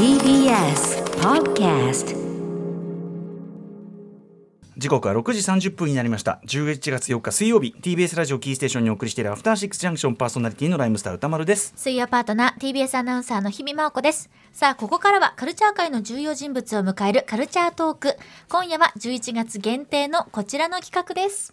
TBS Podcast 時刻は6時30分になりました。11月4日水曜日 TBS ラジオキーステーションにお送りしているアフターシックスジャンクションパーソナリティのライムスター歌丸です。水曜パートナー TBS アナウンサーの日々真央子です。さあここからはカルチャー界の重要人物を迎えるカルチャートーク。今夜は11月限定のこちらの企画です。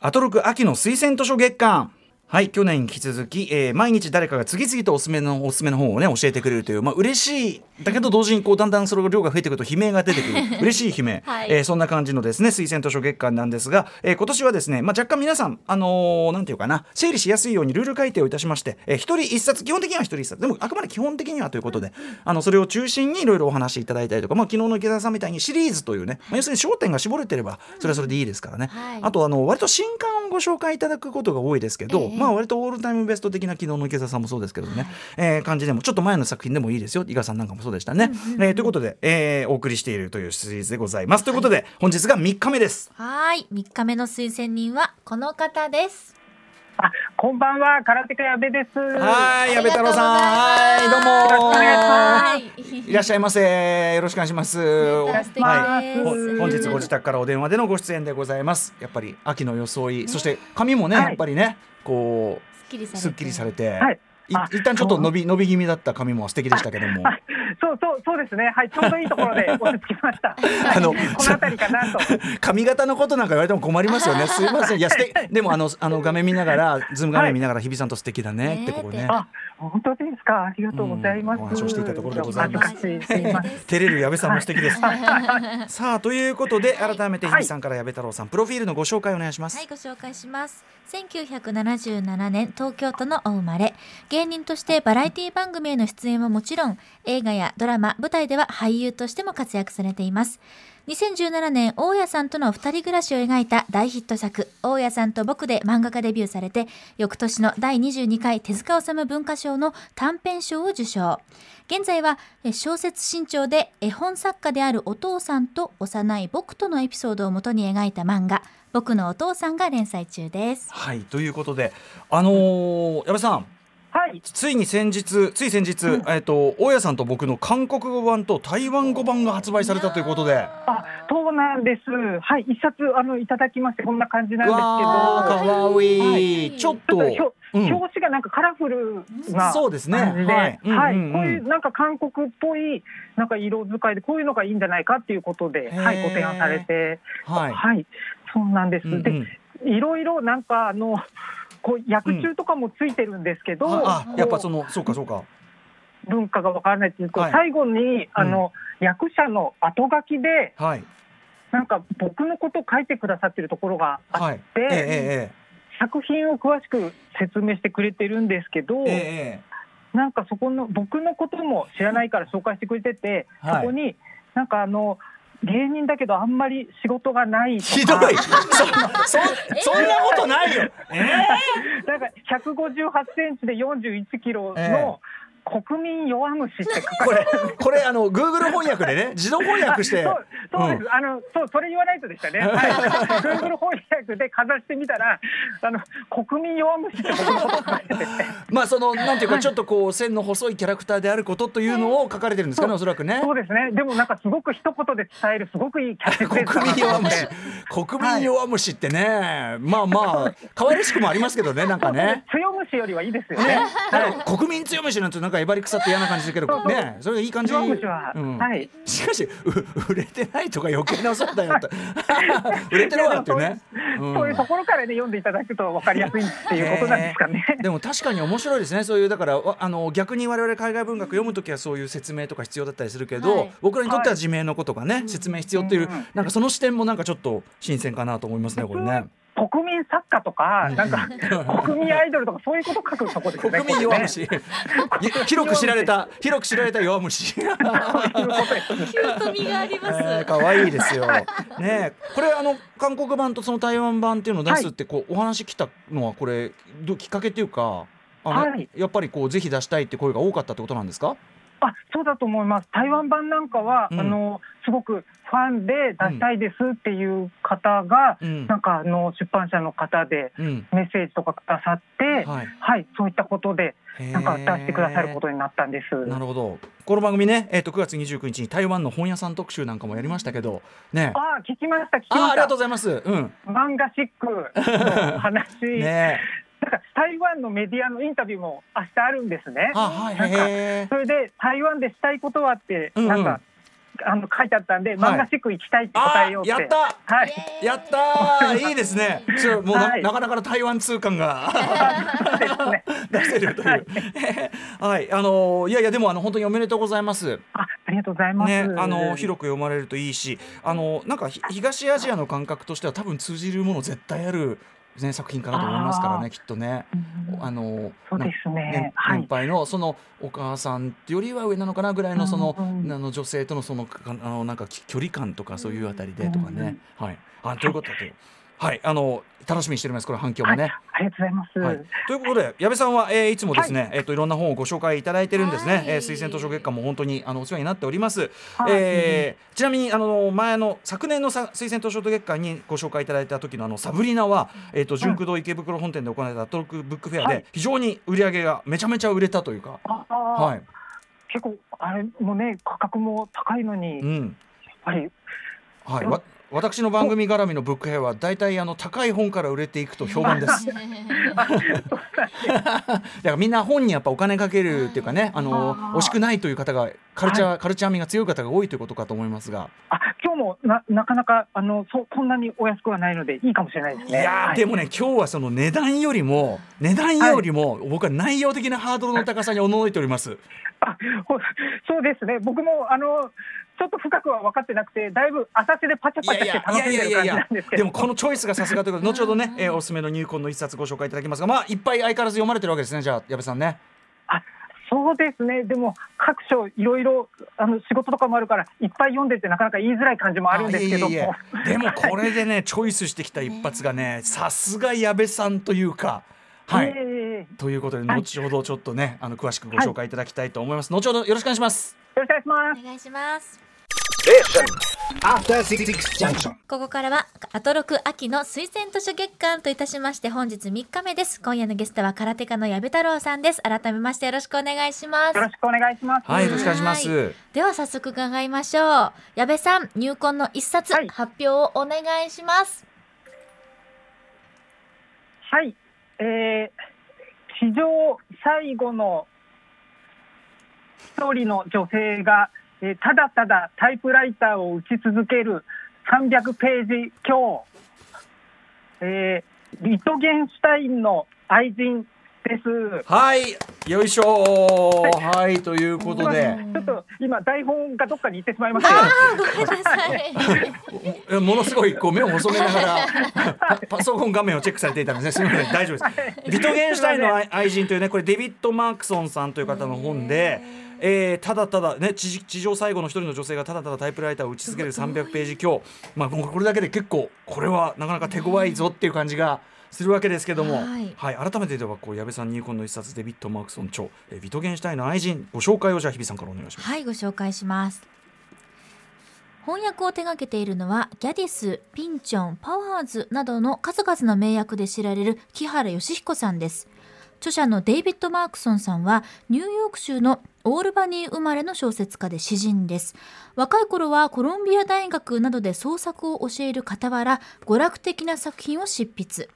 アトロク秋の推薦図書月間はい去年に引き続き、えー毎日誰かが次々とおすすめのおすすめの本をね教えてくれるというまあ嬉しいだけど同時にこうだんだんその量が増えてくると悲鳴が出てくる 嬉しい悲鳴、はい。えーそんな感じのですね推薦図書月間なんですが、えー今年はですね、まあ、若干皆さんあのーなんていうかな整理しやすいようにルール改定をいたしまして、えー一人一冊基本的には一人一冊。でもあくまで基本的にはということであのそれを中心にいろいろお話しいただいたりとか、まあ、昨日の池田さんみたいにシリーズというね、まあ、要するに焦点が絞れてればそれはそれでいいですからね、はい。あとあの割と新刊をご紹介いただくことが多いですけど、ええまあ割とオールタイムベスト的な昨日の池田さんもそうですけどね、えー感じでもちょっと前の作品でもいいですよ伊賀さんなんかもそうでしたね。えーということで、えーお送りしているというシリーズでございます。ということで本日が3日目です。はーい3日目の推薦人はこの方ですあ、こんばんは、空手家矢部です。はい、矢部太郎さん、はい、どうも。いらっしゃいませ。よろしくお願いします。はい、本日ご自宅からお電話でのご出演でございます。やっぱり秋の装い、そして髪もね、はい。やっぱりね、こすっきりされて。うすっきりされて、一旦ちょっと伸び伸び気味だった髪も素敵でしたけども。あそうそうそうですね。はい、ちょうどいいところで 落ち着きました。あのこの辺りかなと。髪型のことなんか言われても困りますよね。すいません。いや、すてでもあのあの画面見ながら、ズーム画面見ながら日比さんと素敵だねってここね。あ、本当ですか？ありがとうございます。うんお話をしていたところでございます。照れる矢部さんも素敵です。さあということで改めて日比さんから矢部太郎さんプロフィールのご紹介お願いします。はい、ご紹介します。1977年、東京都のお生まれ。芸人としてバラエティ番組への出演はもちろん、映画ややドラマ、舞台では俳優としても活躍されています。2017年、大家さんとの二人暮らしを描いた大ヒット作、大家さんと僕で漫画家デビューされて、翌年の第22回手塚治虫文化賞の短編賞を受賞。現在は小説新潮で絵本作家であるお父さんと幼い僕とのエピソードをもとに描いた漫画「僕のお父さん」が連載中です。はいということであのー矢部さんはい。ついに先日つい先日、えっと大家さんと僕の韓国語版と台湾語版が発売されたということで。あ、そうなんです。はい、一冊あのいただきましてこんな感じなんですけど。かわいい、はい。ちょっと、うん。表紙がなんかカラフルなそうですね。感じで、ははい。こういうなんか韓国っぽいなんか色使いでこういうのがいいんじゃないかっていうことで、はい、ご提案されて、はい、はい、そうなんです。うんうん。で、いろいろなんかあのこう薬中とかもついてるんですけど、ああやっぱそののそうかそうか。文化がわからないっていうと、はい最後にあの、役者の後書きではい。なんか僕のことを書いてくださってるところがあはい。って、えええ作品を詳しく説明してくれてるんですけど。なんかそこの僕のことも知らないから紹介してくれてて、はい。そこになんかあの芸人だけどあんまり仕事がないひどい。そそそんなことないよ。ええなんか158センチで41キロえの国民弱虫って書かこれれこれあの Google 翻訳でね自動翻訳して。そうそうです、あのそうそれ言わないとでしたね。はい、Google 翻訳でかざしてみたら、あの国民弱虫って僕のことを書かれてて。まあそのなんていうかちょっとこう線の細いキャラクターであることというのを書かれてるんですかねおそらくね。そうですね。でもなんかすごく一言で伝えるすごくいいキャッチフレーズ国民弱虫。国民弱虫ってね、まあまあ 可愛らしくもありますけどねなんかね。強虫よりはいいですよね。なんか国民強虫なんてなんかえばり腐って嫌な感じだけどねそれがいい感じ。うん。はい。しかしう 売れてないとか余計な嘘だよと。売れてるわっていうね、うん。そういうところからね読んでいただくと分かりやすいっていうことなんですかね。でも確かに面白いですね。そういうだからわあの逆に我々海外文学読むときはそういう説明とか必要だったりするけど、はい。僕らにとっては地名のことがね、説明必要っていう、うん。なんかその視点もなんかちょっと新鮮かなと思いますねこれね。国民作家とか、なんか国民アイドルとかそういうこと書くとこですよね。国民弱これね虫、い 広く知られた広く知られた弱虫。キュート味があります。えー可愛いですよ。ねえこれあの韓国版とその台湾版っていうのを出すってこう、お話来たのはこれどきっかけっていうかあの、はいやっぱりこうぜひ出したいって声が多かったってことなんですか？あ、そうだと思います。台湾版なんかは、うん。あのすごくファンで出したいですっていう方が、うん。なんかあの出版社の方でうん。メッセージとかくださって、はい。はい、そういったことでなんか出してくださることになったんです。なるほど。この番組ね、えー、と9月29日に台湾の本屋さん特集なんかもやりましたけどね。ああ聞きました聞きました。ありがとうございます。うん。漫画シックの話、ねなんか台湾のメディアのインタビューも明日あるんですね。あはいなんかへそれで台湾でしたいことはってうんうん。なんか、あの書いてあったんで、はい。漫画シック行きたいってあ答えようって。やった。はい。やったー。いいですね。それもうな,、かなかの台湾通感が。出せるという。はい。あのーいやいやでもあの本当におめでとうございます。あ、ありがとうございます。ね、あの広く読まれるといいし、あのなんかひ東アジアの感覚としては多分通じるもの絶対ある、ね、作品かなと思いますからあねきっとね。うん。あのそうですね。ねはい。年配のそのお母さんよりは上なのかなぐらいのその,、うんうん。あの女性とのそのかあのなんかき距離感とかそういうあたりでとかね、はい。あということで、はいあの楽しみにしております。これ反響もね。はい、ありがとうございます。はい、ということで矢部さんは、えーいつもですね、えっといろんな本をご紹介いただいてるんですね、はい。えー推薦図書月間も本当にあのお世話になっております、はいえーちなみにあの前の昨年のさ推薦図書月間にご紹介いただいた時のあのサブリナは、えっと純駆堂池袋本店で行われたトークブックフェアではい。非常に売り上げがめちゃめちゃ売れたというか、はい、結構あれもね価格も高いのに、やっうん、ぱりはい。わ私の番組絡みのブックフェアは大体あの高い本から売れていくと評判です。だからみんな本にやっぱお金かけるっていうかね、あの惜しくないという方がカルチャー、カルチャー味が強い方が多いということかと思いますが、あ今日もななかなかあのそそんなにお安くはないのでいいかもしれないですね。いやー、はいでもね今日はその値段よりも値段よりも僕は内容的なハードルの高さに驚いております。あほそうですね僕もあのちょっと深くは分かってなくてだいぶ浅瀬でパチャパチャして楽しんでる感じなんですけど。でもこのチョイスがさすがということで 後ほどね、えーおすすめの入魂の一冊ご紹介いただきますがまあいっぱい相変わらず読まれてるわけですねじゃあ矢部さんね。あそうですね。でも各所いろいろあの仕事とかもあるからいっぱい読んでってなかなか言いづらい感じもあるんですけども。あいえいえいえでもこれでねチョイスしてきた一発がねさすが矢部さんというか。はい、ええ。ということではい。後ほどちょっとねあの詳しくご紹介いただきたいと思います、後ほどよろしくお願いします。よろしくお願いします。お願いします。ここからはアトロク秋の推薦図書月間といたしまして本日3日目です。今夜のゲストは空手家の矢部太郎さんです。改めましてよろしくお願いしますよ。ろしくお願いします。はいよろしくお願いします、はいでは早速伺いましょう。矢部さん入魂の一冊、はい発表をお願いします。はい、えー、史上最後の一人の女性が、えただただタイプライターを打ち続ける300ページ強、えー、リトゲンシュタインの愛人。はいよいしょ。はい。ということで。ちょっと今台本がどっかに行ってしまいましたあーごめんなさい。えものすごいこう目を細めながらパ パソコン画面をチェックされていたんですね。すみません大丈夫です。リトゲンシュタインの愛愛人というねこれデビッド・マークソンさんという方の本で、えーただただね地地上最後の一人の女性がただただタイプライターを打ち続ける300ページ強。まあこれだけで結構これはなかなか手強いぞっていう感じがするわけですけども、はいはい、改めてではこう矢部さん入魂の一冊デビッド・マークソン著、えービトゲンシュタインの愛人ご紹介をじゃあ日比さんからお願いします。はい、ご紹介します。翻訳を手掛けているのはギャディス、ピンチョン、パワーズなどの数々の名役で知られる木原義彦さんです。著者のデイビッド・マークソンさんはニューヨーク州のオールバニー生まれの小説家で詩人です。若い頃はコロンビア大学などで創作を教える傍ら娯楽的な作品を執筆。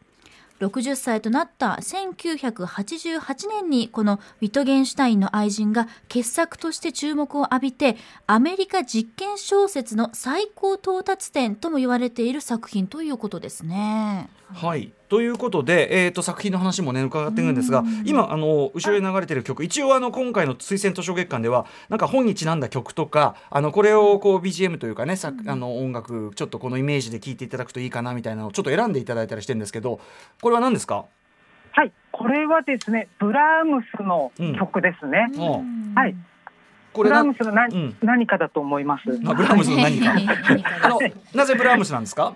60歳となった1988年にこのウィトゲンシュタインの愛人が傑作として注目を浴びてアメリカ実験小説の最高到達点とも言われている作品ということですね。はい。ということで、えー、と作品の話もね伺っているんですが今あの後ろに流れてる曲一応あの今回の推薦図書月間ではなんか本にちなんだ曲とかあのこれをこう BGM というかねさあの音楽ちょっとこのイメージで聴いていただくといいかなみたいなのをちょっと選んでいただいたりしてるんですけどこれは何ですか、はい、これはですね、ブラームスの曲ですね。うん。はい、これなブラームスの何,、うん。何かだと思います？あブラームスの何か。何かあのなぜブラームスなんですか？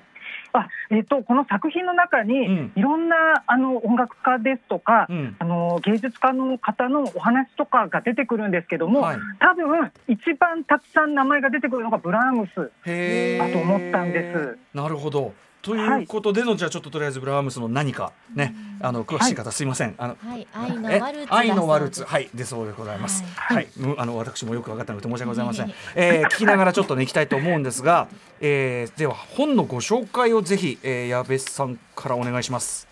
あ、えっ、とこの作品の中に、うん。いろんなあの音楽家ですとか、うん。あの芸術家の方のお話とかが出てくるんですけども、はい。多分一番たくさん名前が出てくるのがブラームスだと思ったんです。なるほどということでの、じゃあちょっととりあえずブラームスの何かね、あの詳しい方すいません。あのはい、愛のえワルツ。愛のワルツはいでそうでございます。ははい、むあの私もよく分かったので申し訳ございませんいえー聞きながらちょっとね行きたいと思うんですが、えーでは本のご紹介をぜひ、えー、矢部さんからお願いします。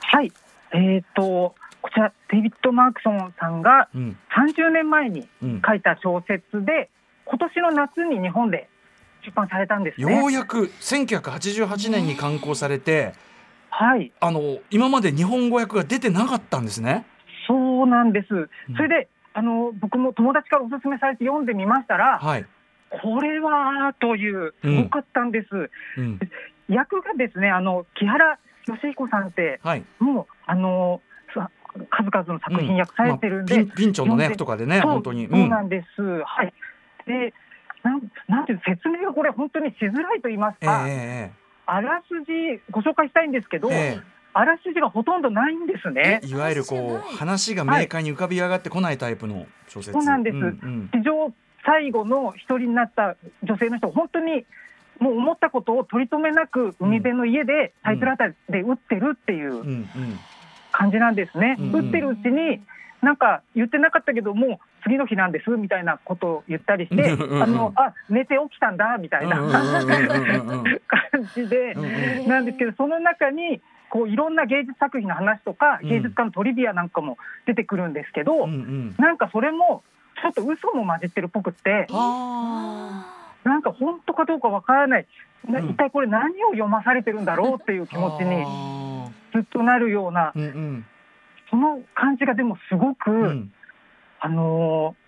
はい。えっ、と、こちら、デイビッド・マークソンさんがうん30年前にうん。書いた小説で、今年の夏に日本で出版されたんですね。ようやく1988年に刊行されて、はい。あの今まで日本語訳が出てなかったんですね。そうなんです。うんそれで、あの、僕も友達からお勧めされて読んでみましたら、はい。これは、という、うんよかったんです。うん。役がですね、あの、木原義彦さんって、はい。もう、あの、さ数々の作品訳されてるんで、まあピンチョンのねとかでね本当に。そうなんです。はい。で、なん、なんていう説明がこれ本当にしづらいと言いますえか、えあらすじご紹介したいんですけど、ええ。あらすじがほとんどないんですね。いわゆるこう話が明快に浮かび上がってこないタイプの小説。そうなんです。うん史上最後の一人になった女性の人、本当にもう思ったことを取り留めなく海辺の家でタイプライターで打ってるっていううんうん。感じなんですね。うん打ってるうちになんか言ってなかったけど、もう次の日なんですみたいなことを言ったりして、あのあ寝て起きたんだみたいな 感じでなんですけど、その中にこういろんな芸術作品の話とか、うん。芸術家のトリビアなんかも出てくるんですけど、うんうん。なんかそれもちょっと嘘も混じってるっぽくって、はなんか本当かどうかわからない、なうん。一体これ何を読まされてるんだろうっていう気持ちにあずっとなるようなその感じがでもすごく、うん。あのー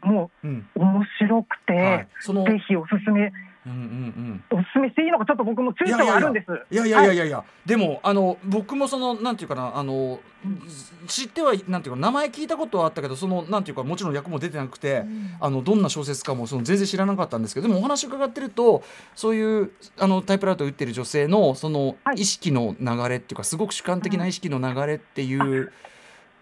もう面白くて、はい。ぜひおすすめ、うんうんおすすめしていいのか、ちょっと僕も躊躇があるんです。いやいやいやいやいや、でもあの僕もそのなんていうかなあの知ってはなんていうか名前聞いたことはあったけどそのなんていうかもちろん役も出てなくて、あのどんな小説かもその全然知らなかったんですけどでもお話伺ってるとそういうあのタイプライトを打ってる女性のそのはい。意識の流れっていうかすごく主観的な意識の流れっていう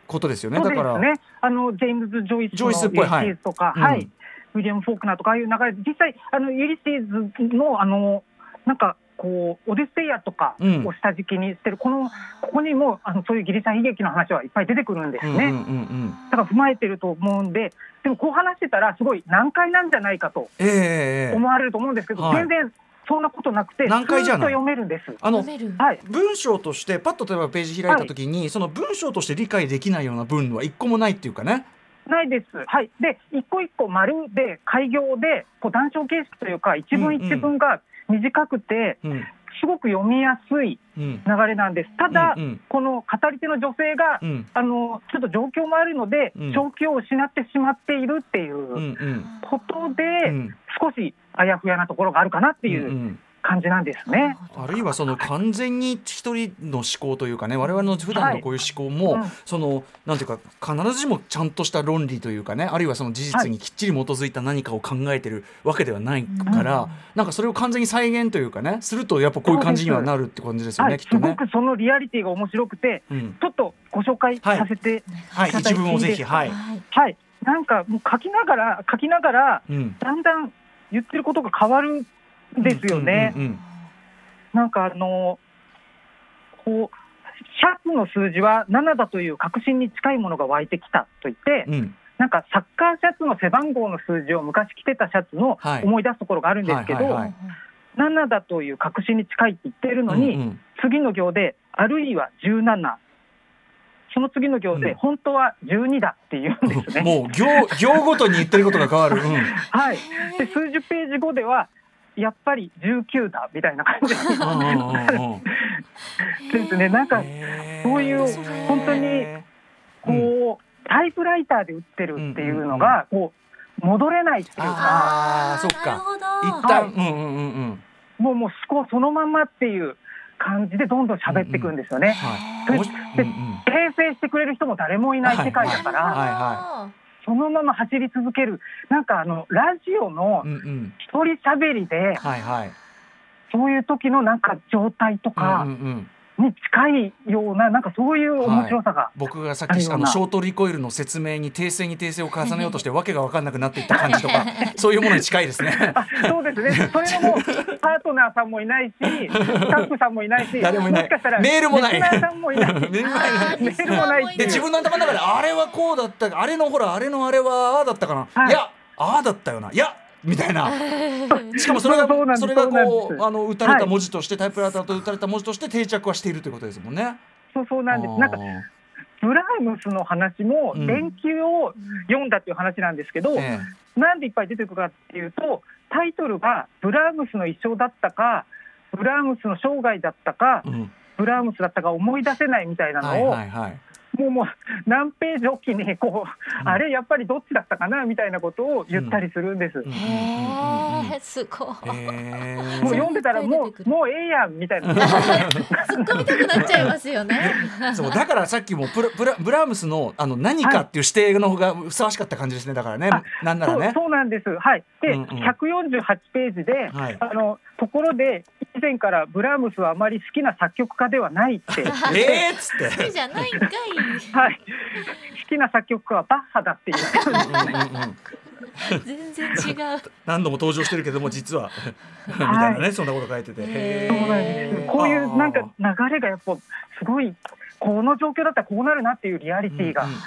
ことですよね。だから。あのジェームズ・ジョイスのジョイスっぽいはい。ユリシーズとか、うんはい、ウィリアム・フォークナーとかああいう流れで、実際あのユリシーズのあのなんかこうオデュッセイアとかうんを下敷きにしてる、このここにもあのそういうギリシャ悲劇の話はいっぱい出てくるんですね。うんうんうんうんだから踏まえてると思うんで、でもこう話してたらすごい難解なんじゃないかと思われると思うんですけど、はい全然そんなことなくて、難解じゃない読めるんです。あのはい。文章としてパッと例えばページ開いた時に、その文章として理解できないような文は一個もないっていうかね。ないです。はい。で、一個一個丸で、開業で、こう談笑形式というか、一文一文が短くて、うん。すごく読みやすいうん。流れなんです。ただ、うんうん。この語り手の女性が、うん。あの、ちょっと状況もあるので、うん。正気を失ってしまっているっていうことで、うん。少しあやふやなところがあるかなっていううん感じなんですね。あるいはその完全に一人の思考というかね我々の普段のこういう思考も、はい。うん。そのなんていうか必ずしもちゃんとした論理というかねあるいはその事実にきっちり基づいた何かを考えてるわけではないから、うん。なんかそれを完全に再現というかねするとやっぱこういう感じにはなるって感じですよね、はい。す。ごきっとね。くそのリアリティが面白くて、うん、ちょっとご紹介させて、はい。一文をぜひはい。はい。はい。なんかもう書きながら、書きながら、うん。だんだん言ってることが変わるんですよね。うんうんなんかあのこうシャツの数字は7だという確信に近いものが湧いてきたと言って、うん。うんなんかサッカーシャツの背番号の数字を昔着てたシャツのはい。思い出すところがあるんですけど、はいはいはい7だという確信に近いって言ってるのに、うんうん。次の行で、あるいは17、その次の行で、うん。本当は12だって言うんですね。もう行行ごとに言ってることが変わる。うん。はい、で数十ページ後では、やっぱり19だみたいな感じ。ですね、なんかそういう本当にこう、タイプライターで打ってるっていうのが、こう戻れないっていうか、あーそっか。一旦、うんうんうんうん。もうもう思考そのまんまっていう感じでどんどん喋っていくんですよね。で訂正してくれる人も誰もいない世界だから、はいはそのまま走り続ける、なんかあのラジオのうんうん。一人喋りで、はいはい。そういう時のなんか状態とか、うんうんに近いようななんかそういう面白さが、僕がさっきあのショートリコイルの説明に訂正に訂正を重ねようとして わけが分かんなくなっていった感じとか そういうものに近いですね。あそうですね、それもパートナーさんもいないし、スタッフさんもいないし、誰もいない。しかしたらメールもない。メールもない。で自分の頭の中であれはこうだったあれのほらあれのあれはああだったかな、はい。い、やああだったよな。いやみたいな。しかもそれがそうなんですそれがこうあの打たれたはい。文字として、タイプライターと打たれた文字として定着はしているということですもんね。そうそうなんです。なんかブラームスの話もうん。連休を読んだっていう話なんですけど、えなんでいっぱい出てくるかっていうと、タイトルがブラームスの一生だったか、ブラームスの生涯だったかえ、うん。ブラームスだったか思い出せないみたいなはいのを、はいはい。もうもう何ページおきにこう、うんあれやっぱりどっちだったかなみたいなことを言ったりするんです。うんへえすごい。へもうえ読んでたらもうもうええやんみたいな。突っ込みたくなっちゃいますよね。そうだからさっきもブラブラブラームスのあの何かっていう指定の方がふさわしかった感じですねだからね、なんならね。そうなんです。はい。で、うんうん148ページで、はいあのところで以前からブラームスはあまり好きな作曲家ではないって。えーっつって。好きじゃないんかい。はい。好きな作曲家はバッハだって言って 全然違う。何度も登場してるけども実はみたいなねそんなこと書いてて。そうなんです。こういうなんか流れがやっぱすごいこの状況だったらこうなるなっていうリアリティがうんうんうん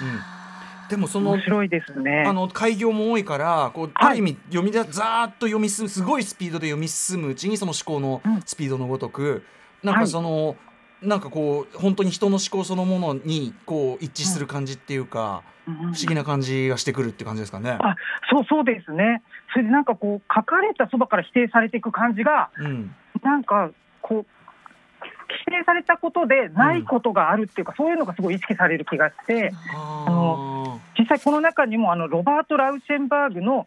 でもその面白いですね。あの開業も多いからこうある意味読みだざーっと読み進むすごいスピードで読み進むうちにその思考のうんスピードのごとく、なんかはいその、なんかこう本当に人の思考そのものにこう一致する感じっていうか、うん不思議な感じがしてくるって感じですかね。あそうそうですね。それでなんかこう書かれたそばから否定されていく感じがうんなんかこう否定されたことでないことがあるっていうか、そういうのがすごい意識される気がしてああの実際この中にもあのロバート・ラウシェンバーグの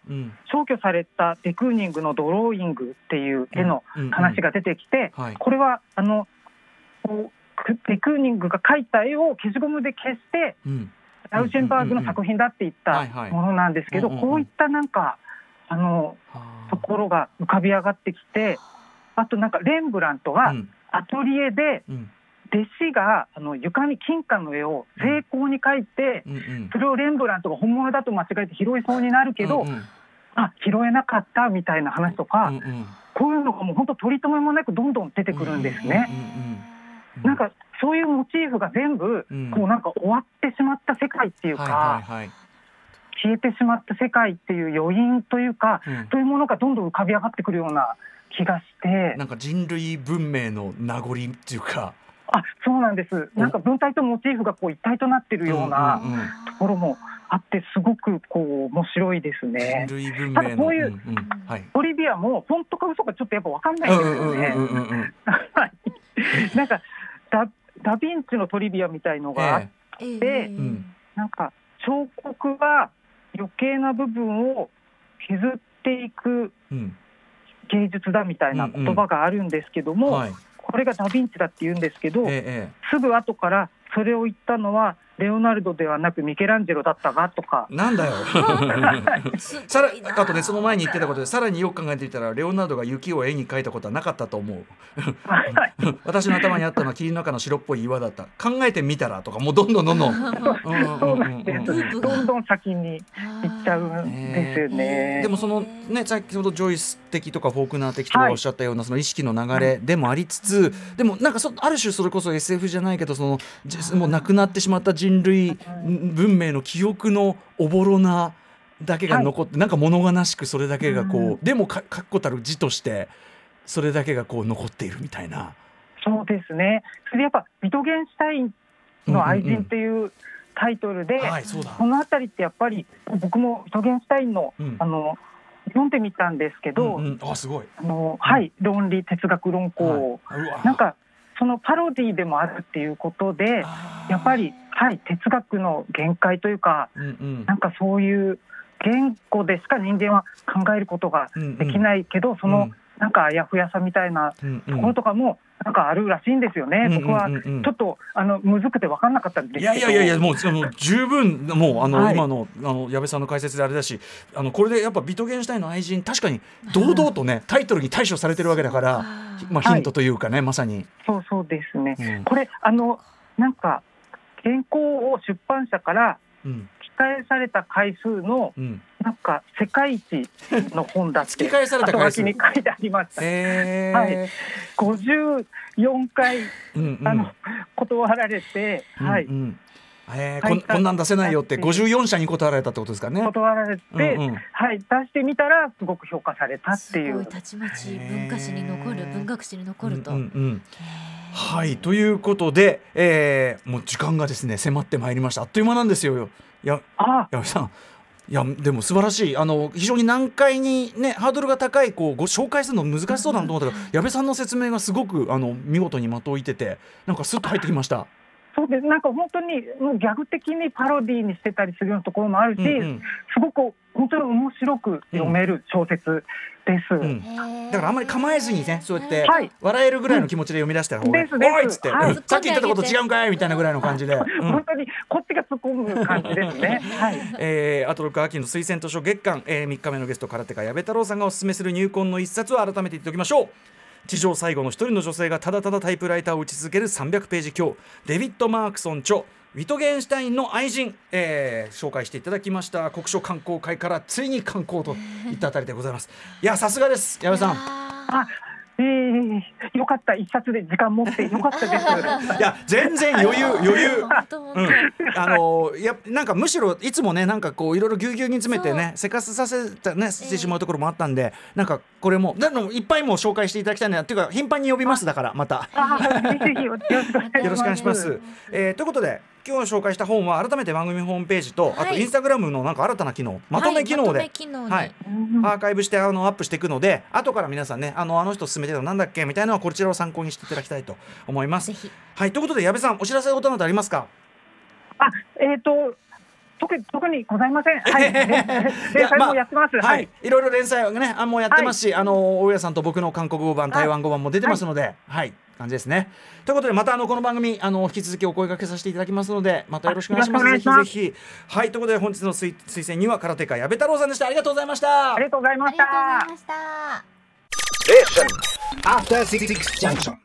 消去されたデクーニングのドローイングっていう絵の話が出てきて、はい。これはあのこうクデクーニングが描いた絵を消しゴムで消してうん。ラウシェンバーグの作品だって言ったものなんですけどこういったなんかあのはところが浮かび上がってきてあとなんかレンブラントがうん。アトリエでうん弟子があの床に金貨の絵を精巧に描いてうんうん。それをレンブラントが本物だと間違えて拾いそうになるけど、うんうん。あ拾えなかったみたいな話とか、うんうん。こういうのがもう本当取り留めもなくどんどん出てくるんですね。なんかそういうモチーフが全部、うん。こうなんか終わってしまった世界っていうか、はいはいはい。消えてしまった世界っていう余韻というか、うん。そういうものがどんどん浮かび上がってくるような気がして、なんか人類文明の名残っていうかあそうなんです。なんか文体とモチーフがこう一体となってるようなうんうんうん。ところもあってすごくこう面白いですね。ただこういううんうん。はい。トリビアも本当か嘘かちょっとやっぱわかんなうんいんですよね。なんかダダヴィンチのトリビアみたいのがあって、ええ。うん。なんか彫刻は余計な部分を削っていく芸術だみたいな言葉があるんですけども、はいこれがダ・ヴィンチだって言うんですけど、ええすぐ後からそれを言ったのはレオナルドではなくミケランジェロだったがとか。えなんだよ。す さらあとねその前に言ってたことでさらによく考えてみたらレオナルドが雪を絵に描いたことはなかったと思う。はいはい。私の頭にあったのは霧の中の白っぽい岩だった。考えてみたらとかもうどんどんどんどん。どんどん先に行っちゃうんですよね。でもそのね先ほどジョイス的とかフォークナー的とかおっしゃったようなその意識の流れでもありつつでもなんかそある種それこそ SF じゃないけどそのじもう亡くなってしまった人類文明の記憶のおぼろなだけが残って、なんか物悲しくそれだけがこう、うん。でもか確固たる字としてそれだけがこう残っているみたいな。そうですね。それでやっぱビトゲンシュタインの愛人っていうタイトルで、はいそうだ。このあたりってやっぱり僕もビトゲンシュタインの、うん。あの読んでみたんですけど、うんうん。あすごい。あのはい。論理哲学論考、はい。なんかそのパロディでもあるっていうことで、やっぱりはい哲学の限界というか、うんうん。なんかそういう言語でしか人間は考えることができいないけど、そのなんかあやふやさみたいなところとかも、なんかあるらしいんですよね。僕はちょっとあのむずくて分かんなかったんですけど。いやいやいやいやもうあの十分もうあの、はい。今のあの矢部さんの解説であれだしあのこれでやっぱビトゲンシュタインの愛人確かに堂々とねタイトルに対処されてるわけだから、まあ、ヒントというかね、まさに。そうそうですね。うん。これあのなんか健康を出版社からうん。期待された回数のうん、なんか世界一の本だって突き返された後書きに書いてありました。はい。54回うんうん。あの断られて、はいうん。うんえーはい。こんこんなん出せないよってはい。54社に断られたってことですかね。断られて、うんうん。はい。出してみたらすごく評価されたってすごいいう。たちまち文化史に残る文学史に残ると、うんうんうん。はい。ということで、えーもう時間がですね迫ってまいりました。あっという間なんですよ。いやあ矢部さんいやでも素晴らしいあの非常に難解にねハードルが高いこうご紹介するの難しそうだなと思ったら矢部さんの説明がすごくあの見事に的を射ててなんかすっと入ってきました。そうです。なんか本当にもうギャグ的にパロディーにしてたりするようなところもあるし、うんうん。すごく本当に面白く読める小説です。うん。へー。だからあんまり構えずにねそうやってはい。笑えるぐらいの気持ちで読み出した方がいいですです。おいっつって、はいうんさっき言ってたこと違うんかい？みたいなぐらいの感じで。うん。本当にこっちが突っ込む感じですね。はい。えー、アトロク秋の推薦図書月間、えー、3日目のゲスト空手家矢部太郎さんがおすすめする入魂の一冊を改めて言っておきましょう地上最後の一人の女性がただただタイプライターを打ち続ける300ページ強デビッド・マークソン著ウィトゲンシュタインの愛人、えー紹介していただきました。国書観光会からついに観光といったあたりでございます。いやさすがです。矢部さん。あ、えー、よかった一冊で時間持ってよかったです。いや全然余裕余裕うん、あのーやなんかむしろいつもねなんかこういろいろぎゅうぎゅうに詰めてねせかすさせたねしてしまうところもあったんで、なんかこれもでもいっぱいもう紹介していただきたいなっていうか頻繁に呼びますだからまた。あ、ぜひぜひよろしくお願いします。よろしくお願いします。えーということで今日紹介した本は改めて番組ホームページと、あとはいインスタグラムのなんか新たな機能まとめ機能で、はい。アーカイブしてあのアップしていくので後から皆さんねあのあの人勧めてたのなんだっけみたいなのはこちらを参考にしていただきたいと思います。はい。ということで矢部さんお知らせ事などありますか？あ、えっ、と。特に特にございません。はい。連載もやってます。ははいい。、いろいろ連載をね、あもうやってますし、あの大家さんと僕の韓国語版、台湾語版も出てますので、はい、感じですね。ということで、またあのこの番組、あの引き続きお声掛けさせていただきますので、またよろしくお願いします。あよろしくお願いしますぜひぜひ。はい、ということで、本日の推推薦には空手家矢部太郎さんでした。ありがとうございましたあり。がとうございましありがとうございた。ました。Station. After Six Junction.